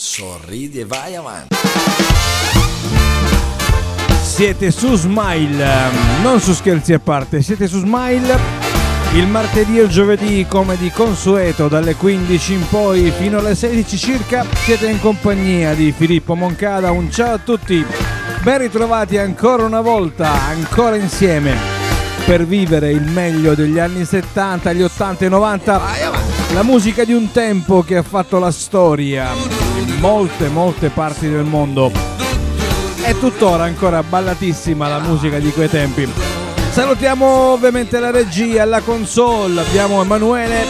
sorridi e vai avanti. Siete su Smile, non su scherzi a parte, siete su Smile. Il martedì e il giovedì, come di consueto, dalle 15 in poi fino alle 16 circa, siete in compagnia di Filippo Moncada. Un ciao a tutti, ben ritrovati ancora una volta, ancora insieme, per vivere il meglio degli anni 70, gli 80 e 90. La musica di un tempo che ha fatto la storia molte, molte parti del mondo. È tuttora ancora ballatissima la musica di quei tempi. Salutiamo ovviamente la regia, la console, abbiamo Emanuele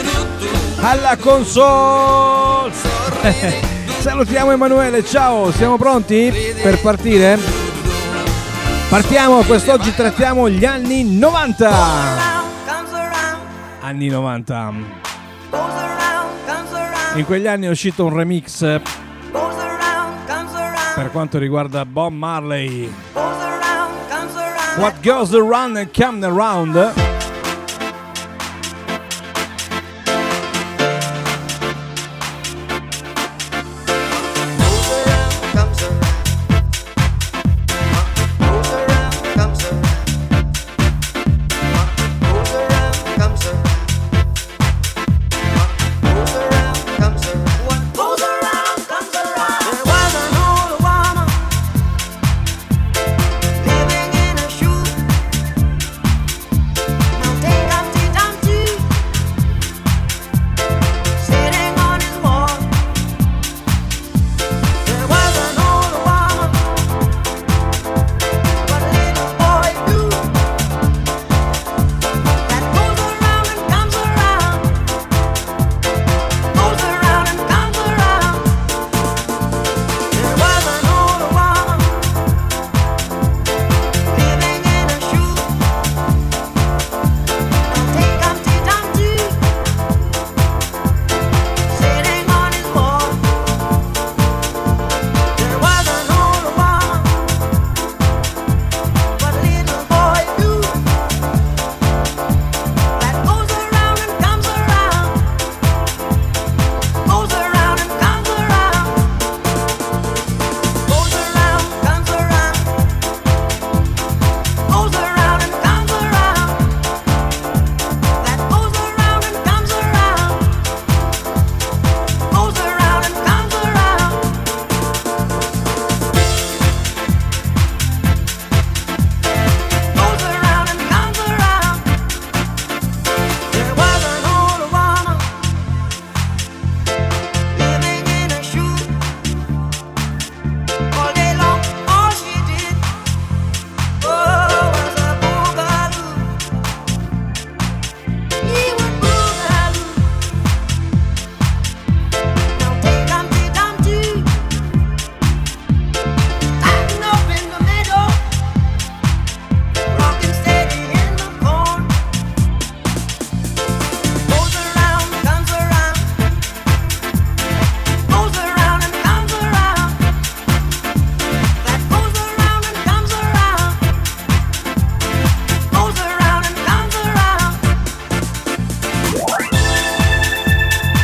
alla console. Salutiamo Emanuele, ciao, siamo pronti per partire? Partiamo, quest'oggi trattiamo gli anni 90. Anni 90. In quegli anni è uscito un remix per quanto riguarda Bob Marley. What goes around and comes around.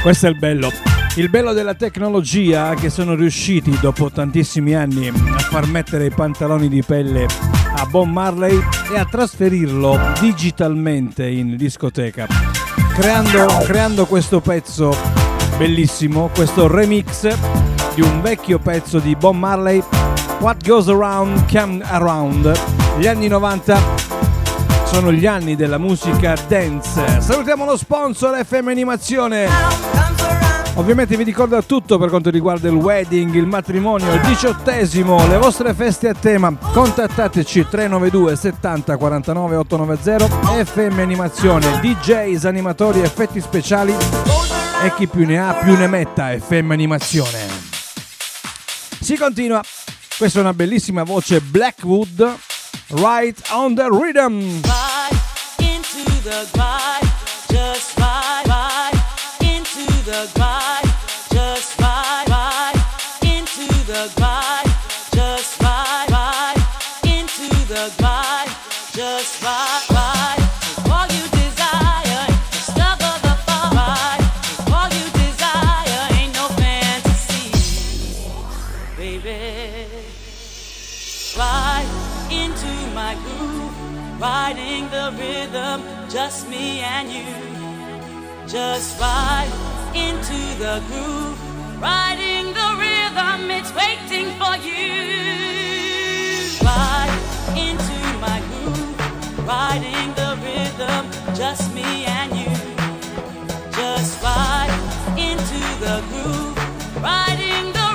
Questo è il bello. Il bello della tecnologia che sono riusciti dopo tantissimi anni a far mettere i pantaloni di pelle a Bob Marley e a trasferirlo digitalmente in discoteca, creando, creando questo pezzo bellissimo, questo remix di un vecchio pezzo di Bob Marley, What Goes Around Come Around. Gli anni 90 sono gli anni della musica dance. Salutiamo lo sponsor FM Animazione. Ovviamente vi ricordo tutto per quanto riguarda il wedding, il matrimonio, il diciottesimo, le vostre feste a tema. Contattateci 392 70 49 890 FM Animazione, DJs, animatori, effetti speciali e chi più ne ha più ne metta FM Animazione. Si continua. Questa è una bellissima voce Blackwood, Right on the Rhythm. Into the grind, just right, right into the grind, riding the rhythm, just me and you. Just ride into the groove, riding the rhythm, it's waiting for you. Ride into my groove, riding the rhythm, just me and you. Just ride into the groove, riding the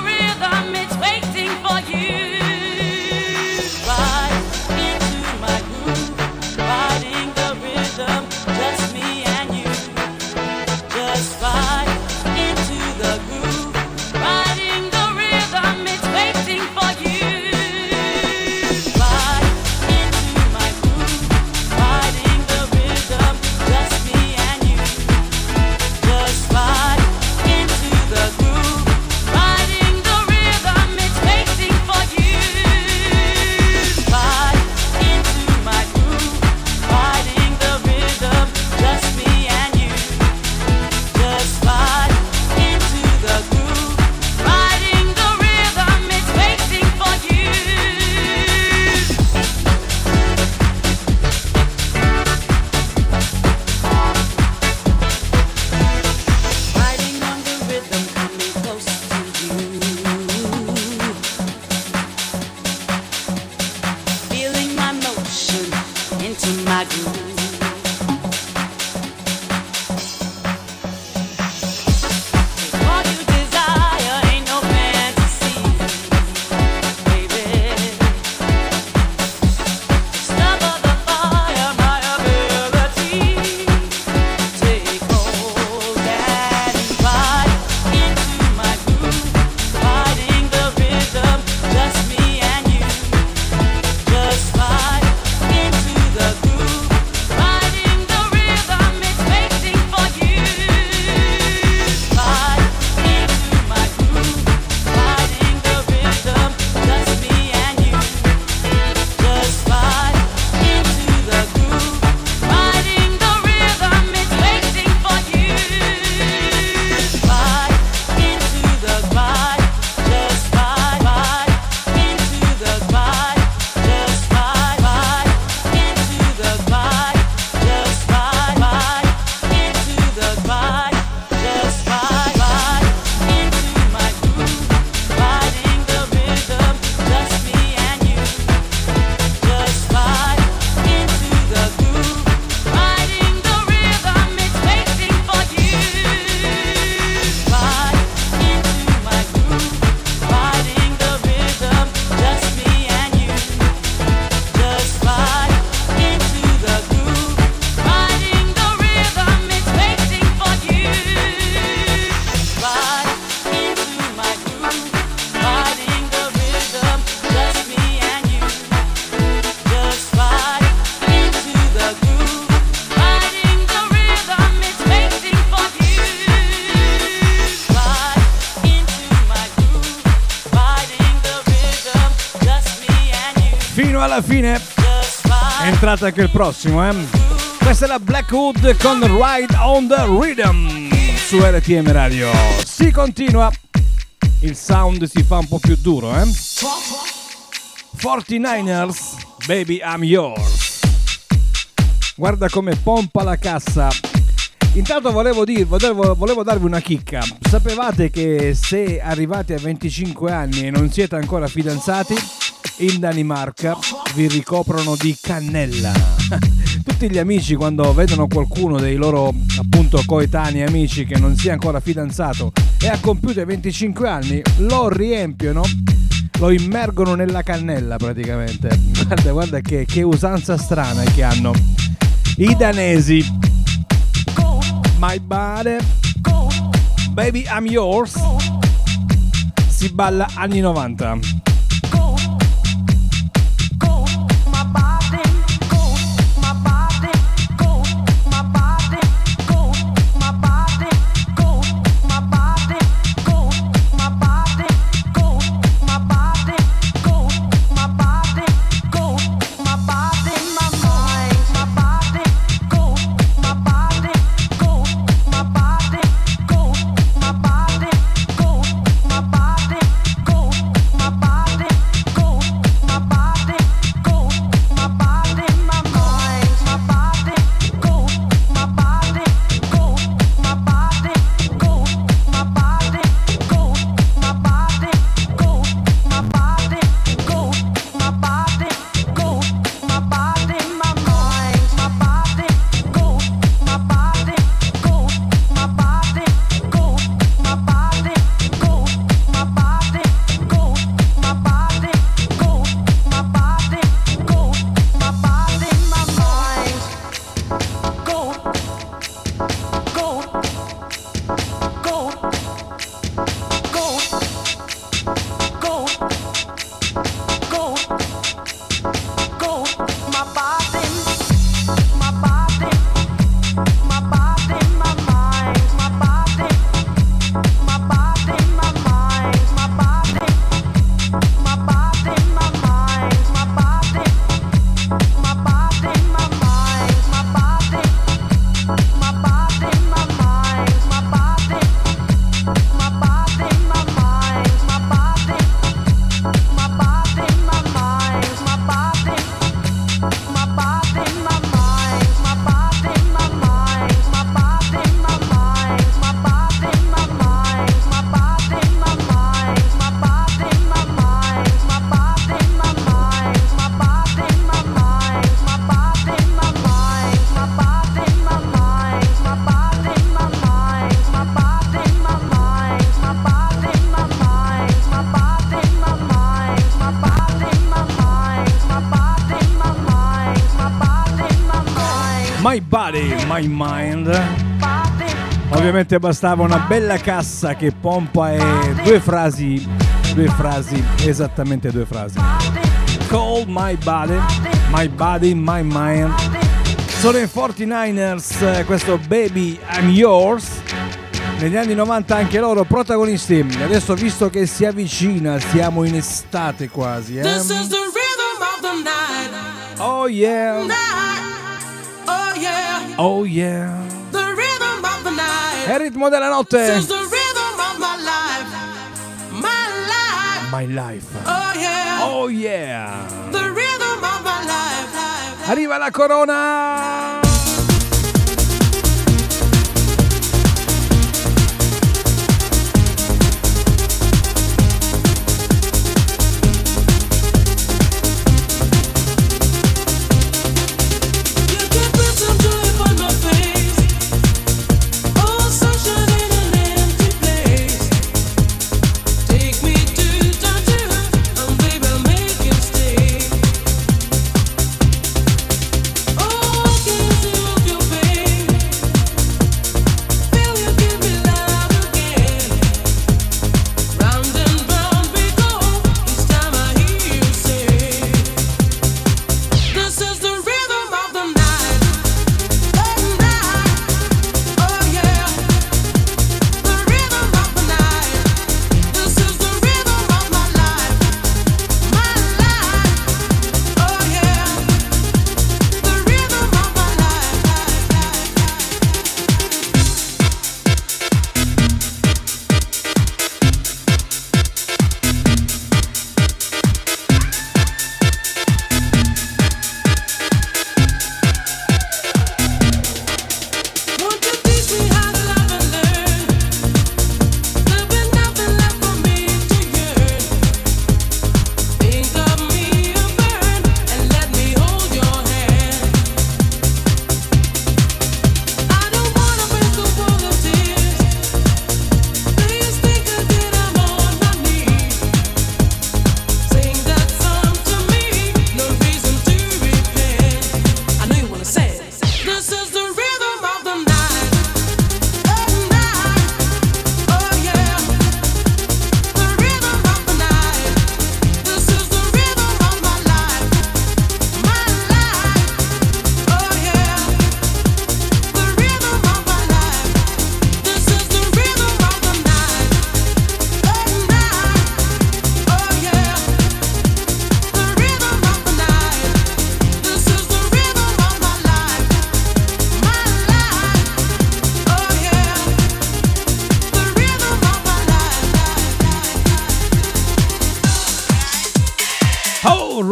forte anche il prossimo, eh. Questa è la Blackwood con Ride on the Rhythm su RTM Radio. Si continua. Il sound si fa un po' più duro, eh. 49ers, baby I'm yours. Guarda come pompa la cassa. Intanto volevo, dir, volevo, volevo, darvi una chicca. Sapevate che se arrivate a 25 anni e non siete ancora fidanzati, in Danimarca vi ricoprono di cannella. Tutti gli amici quando vedono qualcuno dei loro appunto coetanei amici che non si è ancora fidanzato e ha compiuto i 25 anni, lo riempiono, lo immergono nella cannella praticamente. Guarda, guarda che, che usanza strana che hanno. I danesi. My body. Baby I'm yours. Si balla anni 90. My Body, My Mind. Ovviamente bastava una bella cassa che pompa e due frasi, due frasi, esattamente due frasi. Call My Body, My Body, My Mind. Sono i 49ers, eh, questo Baby I'm Yours. Negli anni 90 anche loro protagonisti. Adesso visto che si avvicina, siamo in estate quasi. Eh? This is the rhythm of the night. Yeah, Night. Oh yeah. Oh yeah. È il ritmo della notte. My life. Oh yeah. Oh yeah. Arriva la corona.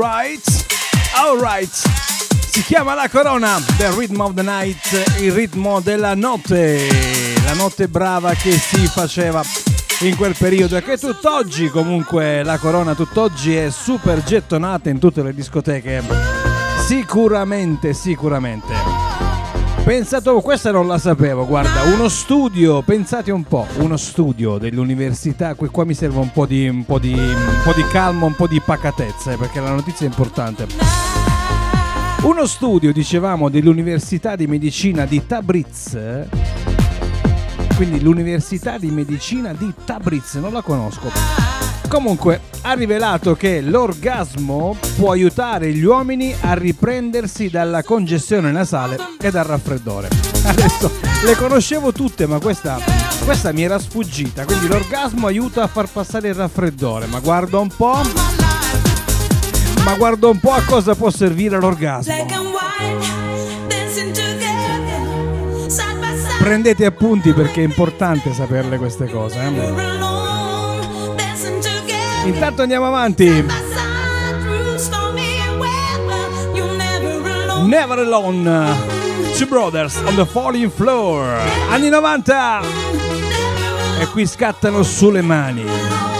Alright, alright. Si chiama la corona, The Rhythm of the Night, il ritmo della notte, la notte brava che si faceva in quel periodo e che tutt'oggi comunque la corona tutt'oggi è super gettonata in tutte le discoteche. Sicuramente, sicuramente. Pensate, questa non la sapevo, guarda, uno studio, pensate un po', uno studio dell'università, qui qua mi serve un po' di, un po' di, un po' di calma, un po' di pacatezza, eh, perché la notizia è importante. Uno studio, dicevamo, dell'Università di Medicina di Tabriz, eh, quindi l'Università di Medicina di Tabriz, non la conosco. Comunque, ha rivelato che l'orgasmo può aiutare gli uomini a riprendersi dalla congestione nasale e dal raffreddore. Adesso le conoscevo tutte, ma questa, questa mi era sfuggita. Quindi l'orgasmo aiuta a far passare il raffreddore. Ma guarda un po'. Ma guarda un po' a cosa può servire l'orgasmo. Prendete appunti perché è importante saperle queste cose. eh. Intanto andiamo avanti. never alone. Two Brothers on the Falling Floor. Anni 90. Never E qui scattano sulle mani.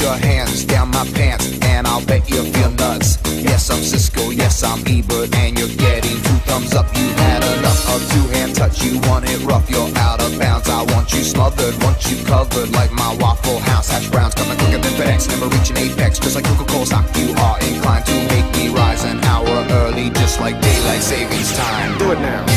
your hands down my pants, and I'll bet you feel nuts. Yes, I'm Cisco, yes, I'm Ebert, and you're getting two thumbs up. You had enough of two hand touch, you want it rough, you're out of bounds. I want you smothered, want you covered like my Waffle House. Hash browns coming quicker than FedEx, never reaching apex, just like Coca-Cola stock. You are inclined to make me rise an hour early, just like daylight savings time. Do it now.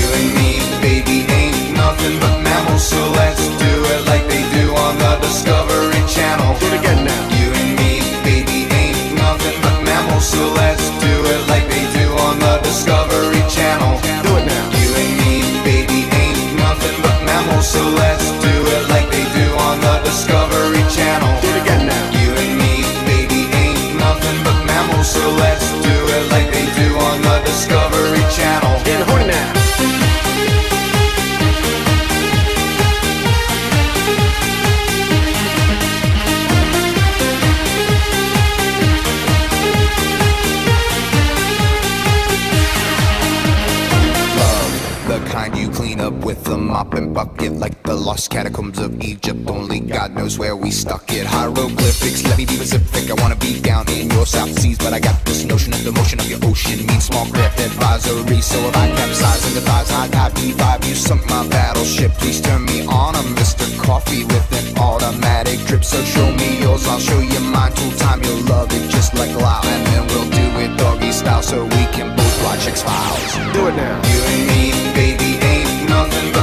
Mop bucket, like the lost catacombs of Egypt. Only God knows where we stuck it. Hieroglyphics, let me be Pacific. I wanna be down in your South Seas, but I got this notion of the motion of your ocean means small craft advisory. So if I capsize in the thighs, high high B5, you sunk my battleship. Please turn me on, I'm Mr. Coffee with an automatic drip. So show me yours, I'll show you mine. Tool time, you'll love it just like Lao, and then we'll do it doggy style so we can both watch X Files. Do it now. You and me, baby, ain't nothing but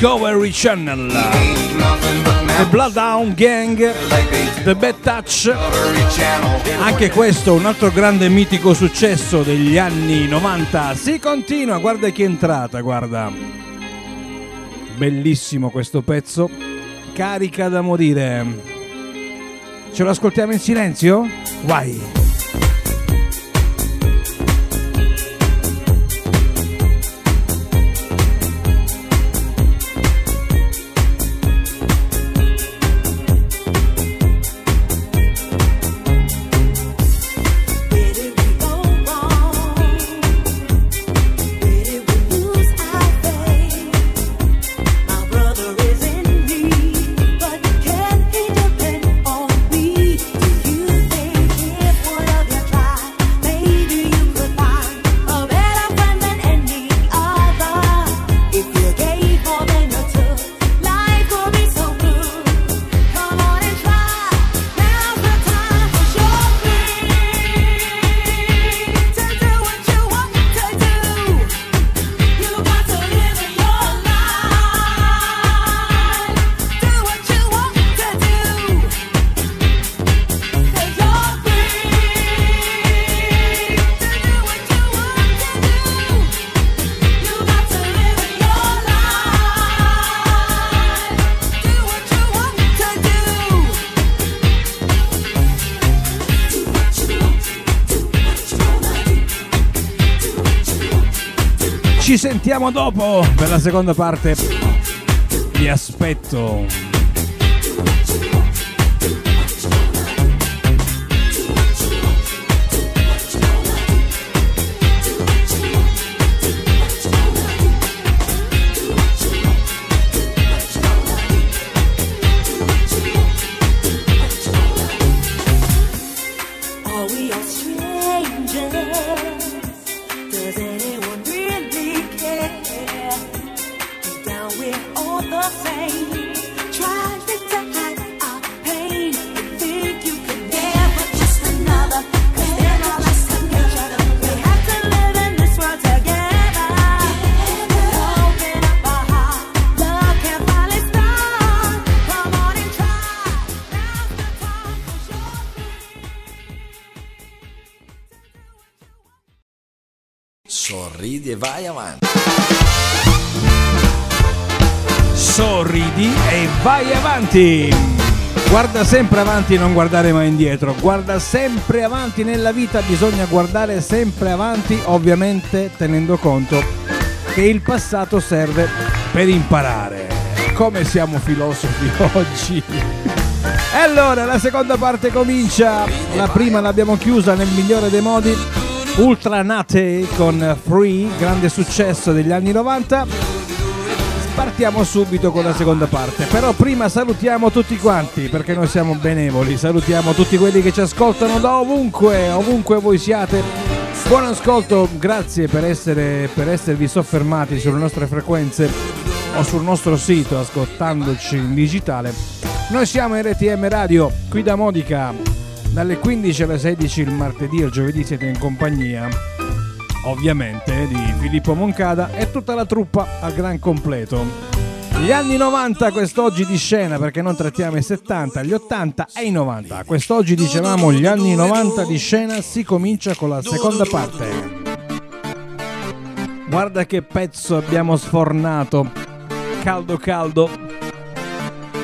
Discovery Channel, The Bloodhound Gang, The Bad Touch. Anche questo un altro grande mitico successo degli anni 90. Si continua, guarda chi è entrata, guarda. Bellissimo questo pezzo. Carica da morire. Ce lo ascoltiamo in silenzio? Vai. Sentiamo dopo per la seconda parte. Vi aspetto. Avanti. Guarda sempre avanti non guardare mai indietro. Guarda sempre avanti nella vita, bisogna guardare sempre avanti, ovviamente tenendo conto che il passato serve per imparare. Come siamo filosofi oggi. E allora la seconda parte comincia. La prima l'abbiamo chiusa nel migliore dei modi. Ultra Nate con Free, grande successo degli anni 90. Partiamo subito con la seconda parte, però prima salutiamo tutti quanti perché noi siamo benevoli, salutiamo tutti quelli che ci ascoltano da ovunque, ovunque voi siate. Buon ascolto, grazie per, essere, per esservi soffermati sulle nostre frequenze o sul nostro sito ascoltandoci in digitale. Noi siamo RTM Radio, qui da Modica, dalle 15 alle 16 il martedì e il giovedì siete in compagnia ovviamente di Filippo Moncada e tutta la truppa al gran completo. Gli anni 90 quest'oggi di scena perché non trattiamo i 70, gli 80 e i 90. Quest'oggi dicevamo gli anni 90 di scena si comincia con la seconda parte. Guarda che pezzo abbiamo sfornato. Caldo caldo.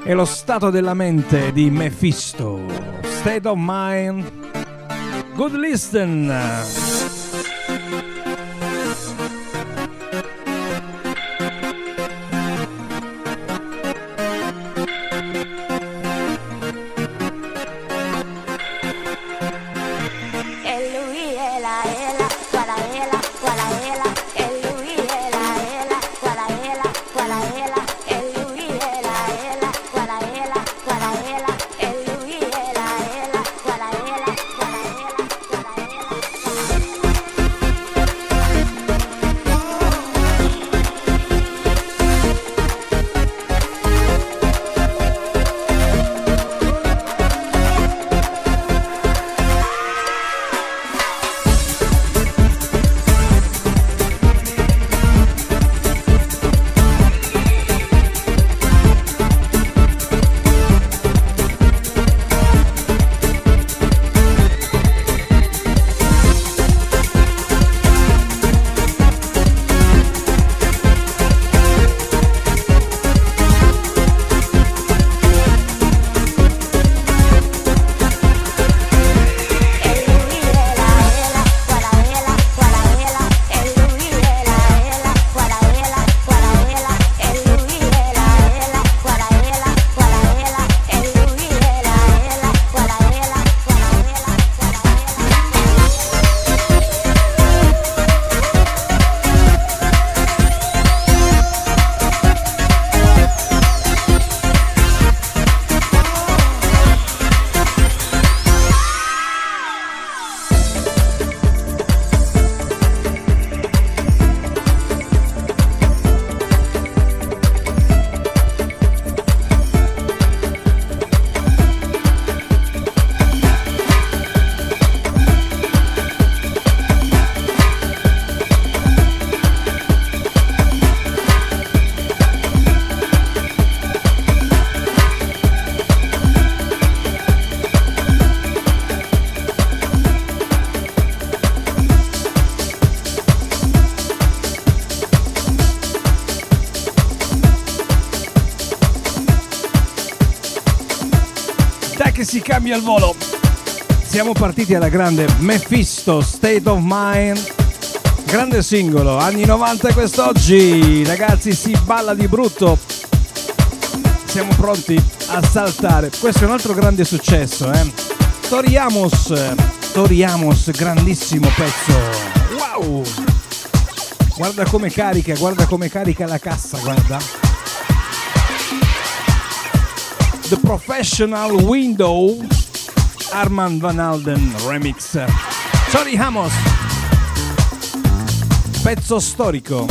È lo stato della mente di Mephisto. State of mind. Good listen. Cambia il volo. Siamo partiti alla grande Mephisto State of Mind. Grande singolo, anni 90 quest'oggi, ragazzi si balla di brutto. Siamo pronti a saltare. Questo è un altro grande successo, eh. Tori Amos, Tori Amos, grandissimo pezzo. Wow! Guarda come carica, guarda come carica la cassa, guarda. The Professional Window, Armand Van Alden remix. Tori Amos, pezzo storico.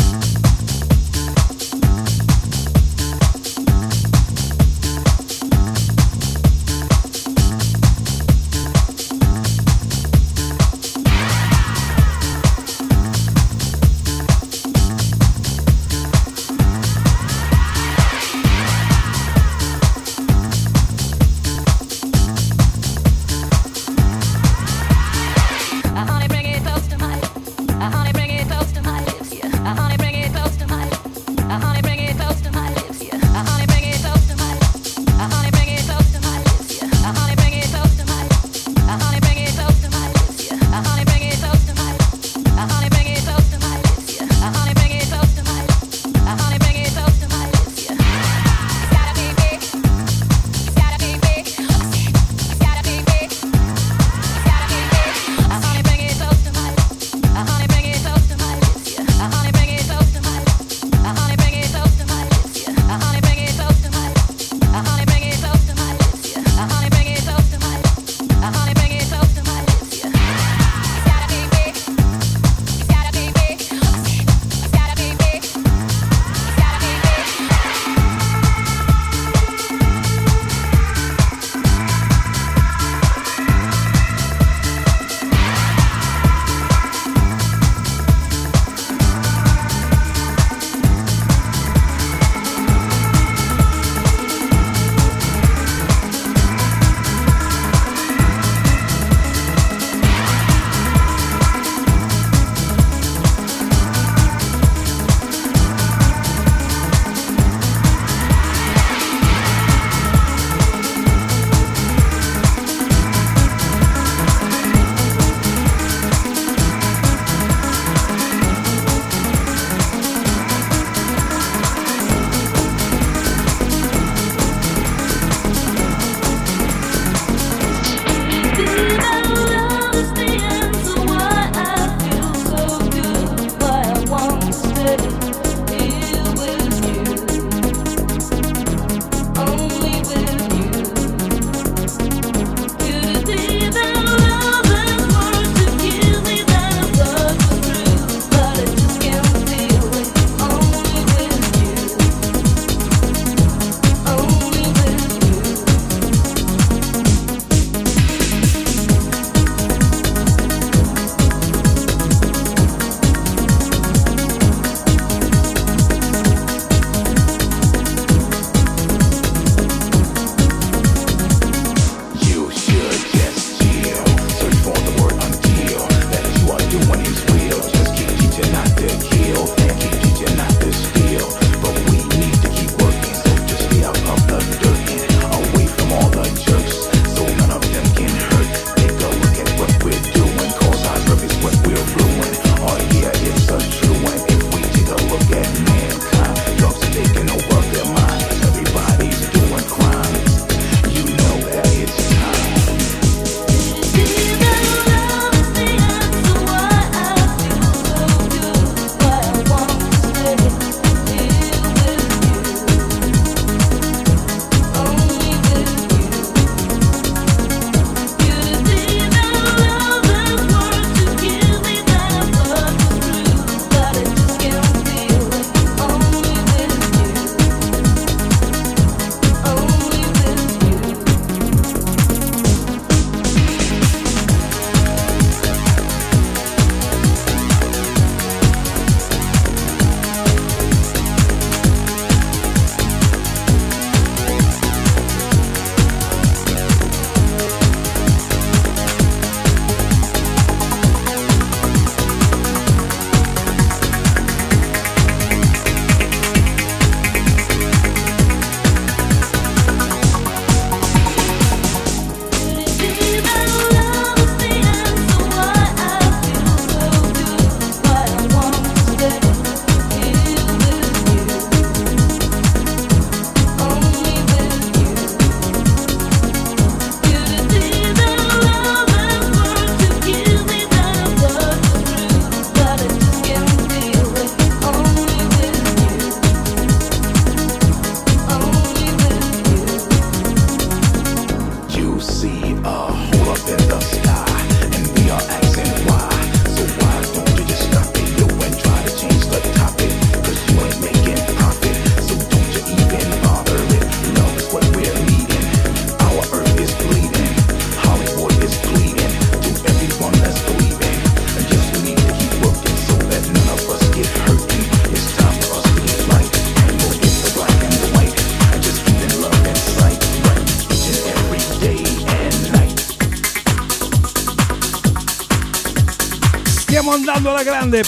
Andando alla grande,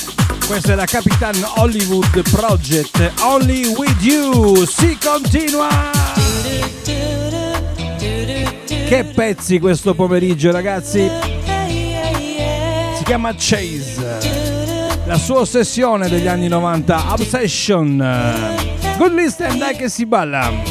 questa è la Capitan Hollywood Project, Only With You, si continua! Che pezzi questo pomeriggio ragazzi! Si chiama Chase, la sua ossessione degli anni 90, Obsession. Good listen, dai che si balla!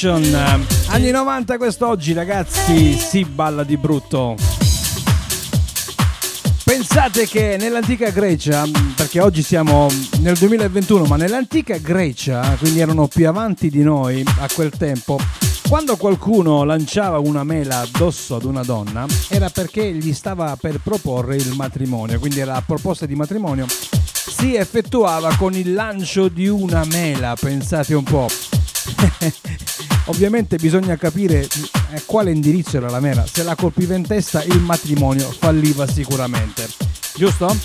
Connection. Anni 90 quest'oggi ragazzi si balla di brutto. Pensate che nell'antica Grecia, perché oggi siamo nel 2021, ma nell'antica Grecia, quindi erano più avanti di noi a quel tempo, quando qualcuno lanciava una mela addosso ad una donna era perché gli stava per proporre il matrimonio, quindi la proposta di matrimonio si effettuava con il lancio di una mela, pensate un po'. Ovviamente bisogna capire eh, quale indirizzo era la mera. Se la colpiva in testa il matrimonio falliva sicuramente. Giusto?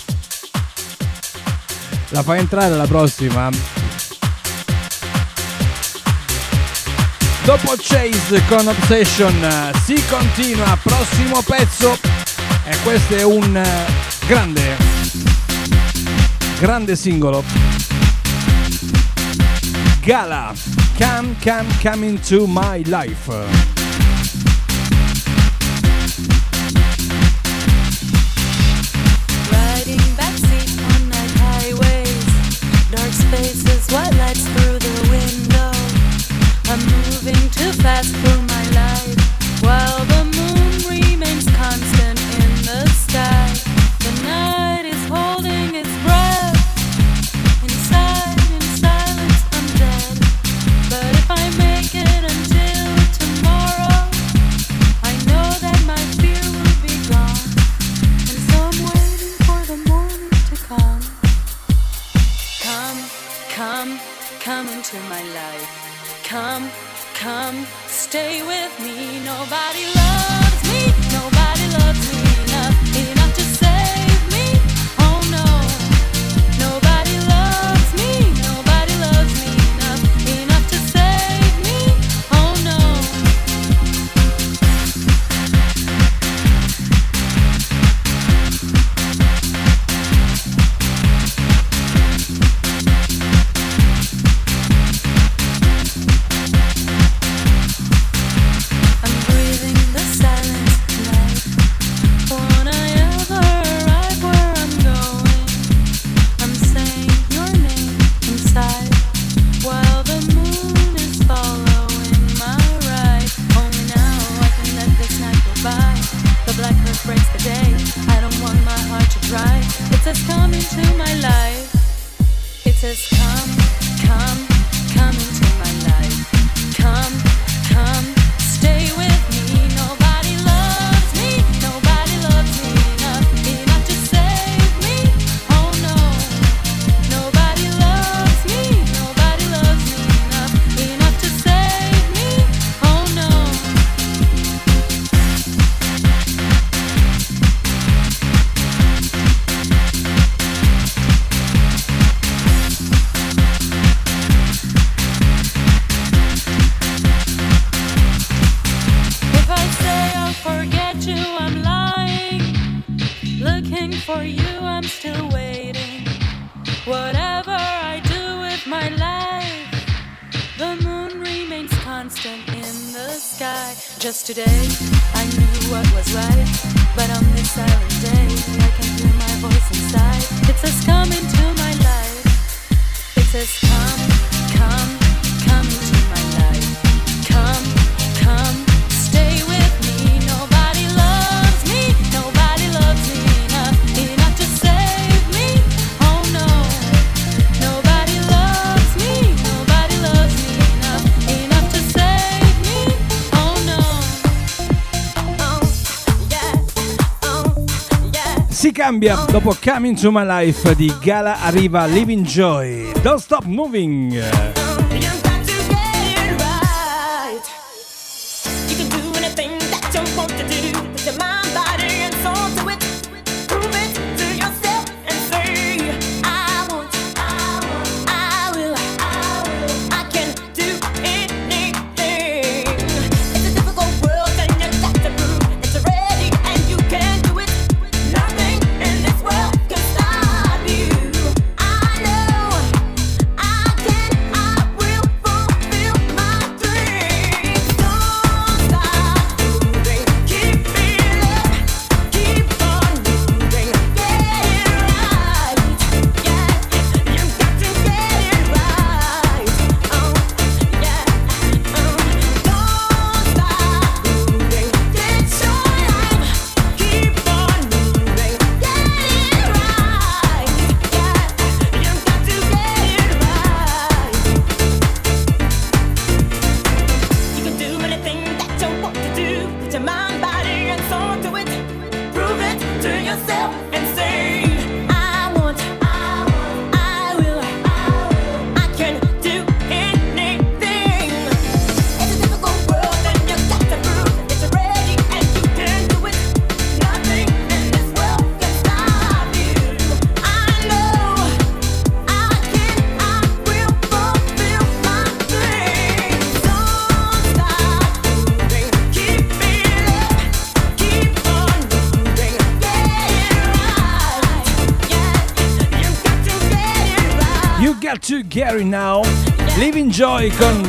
La fa entrare la prossima. Dopo Chase con Obsession si continua, prossimo pezzo e questo è un eh, grande, grande singolo. Gala. Come, come, come into my life. Riding backseat on night highways, dark spaces, white lights through the window. I'm moving too fast for my life while the stay with me. Nobody loves. Just today, I knew what was right, but on this silent day, I can hear my voice inside. It says, "Come into my life." It says, "Come." cambia. Dopo Coming to My Life di Gala arriva Living Joy. Don't Stop Moving.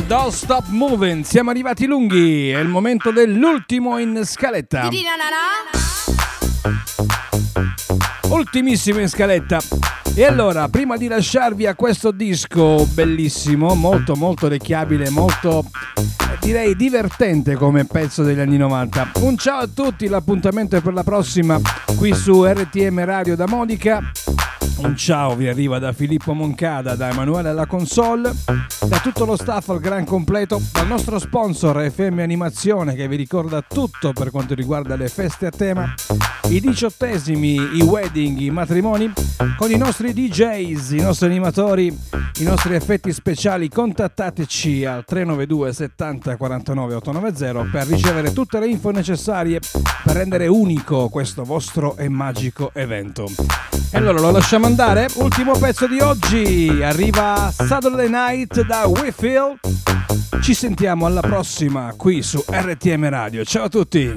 Don't Stop Moving, siamo arrivati lunghi, è il momento dell'ultimo in scaletta. Ultimissimo in scaletta. E allora, prima di lasciarvi a questo disco bellissimo, molto molto orecchiabile, molto eh, direi divertente come pezzo degli anni 90. Un ciao a tutti, l'appuntamento è per la prossima qui su RTM Radio da Monica. Un ciao vi arriva da Filippo Moncada, da Emanuele alla console, da tutto lo staff al gran completo, dal nostro sponsor FM Animazione che vi ricorda tutto per quanto riguarda le feste a tema, i diciottesimi, i wedding, i matrimoni, con i nostri DJs, i nostri animatori, i nostri effetti speciali. Contattateci al 392 70 49 890 per ricevere tutte le info necessarie per rendere unico questo vostro e magico evento. E allora lo lasciamo andare? Ultimo pezzo di oggi, arriva Saturday Night da We Feel. Ci sentiamo alla prossima qui su RTM Radio. Ciao a tutti!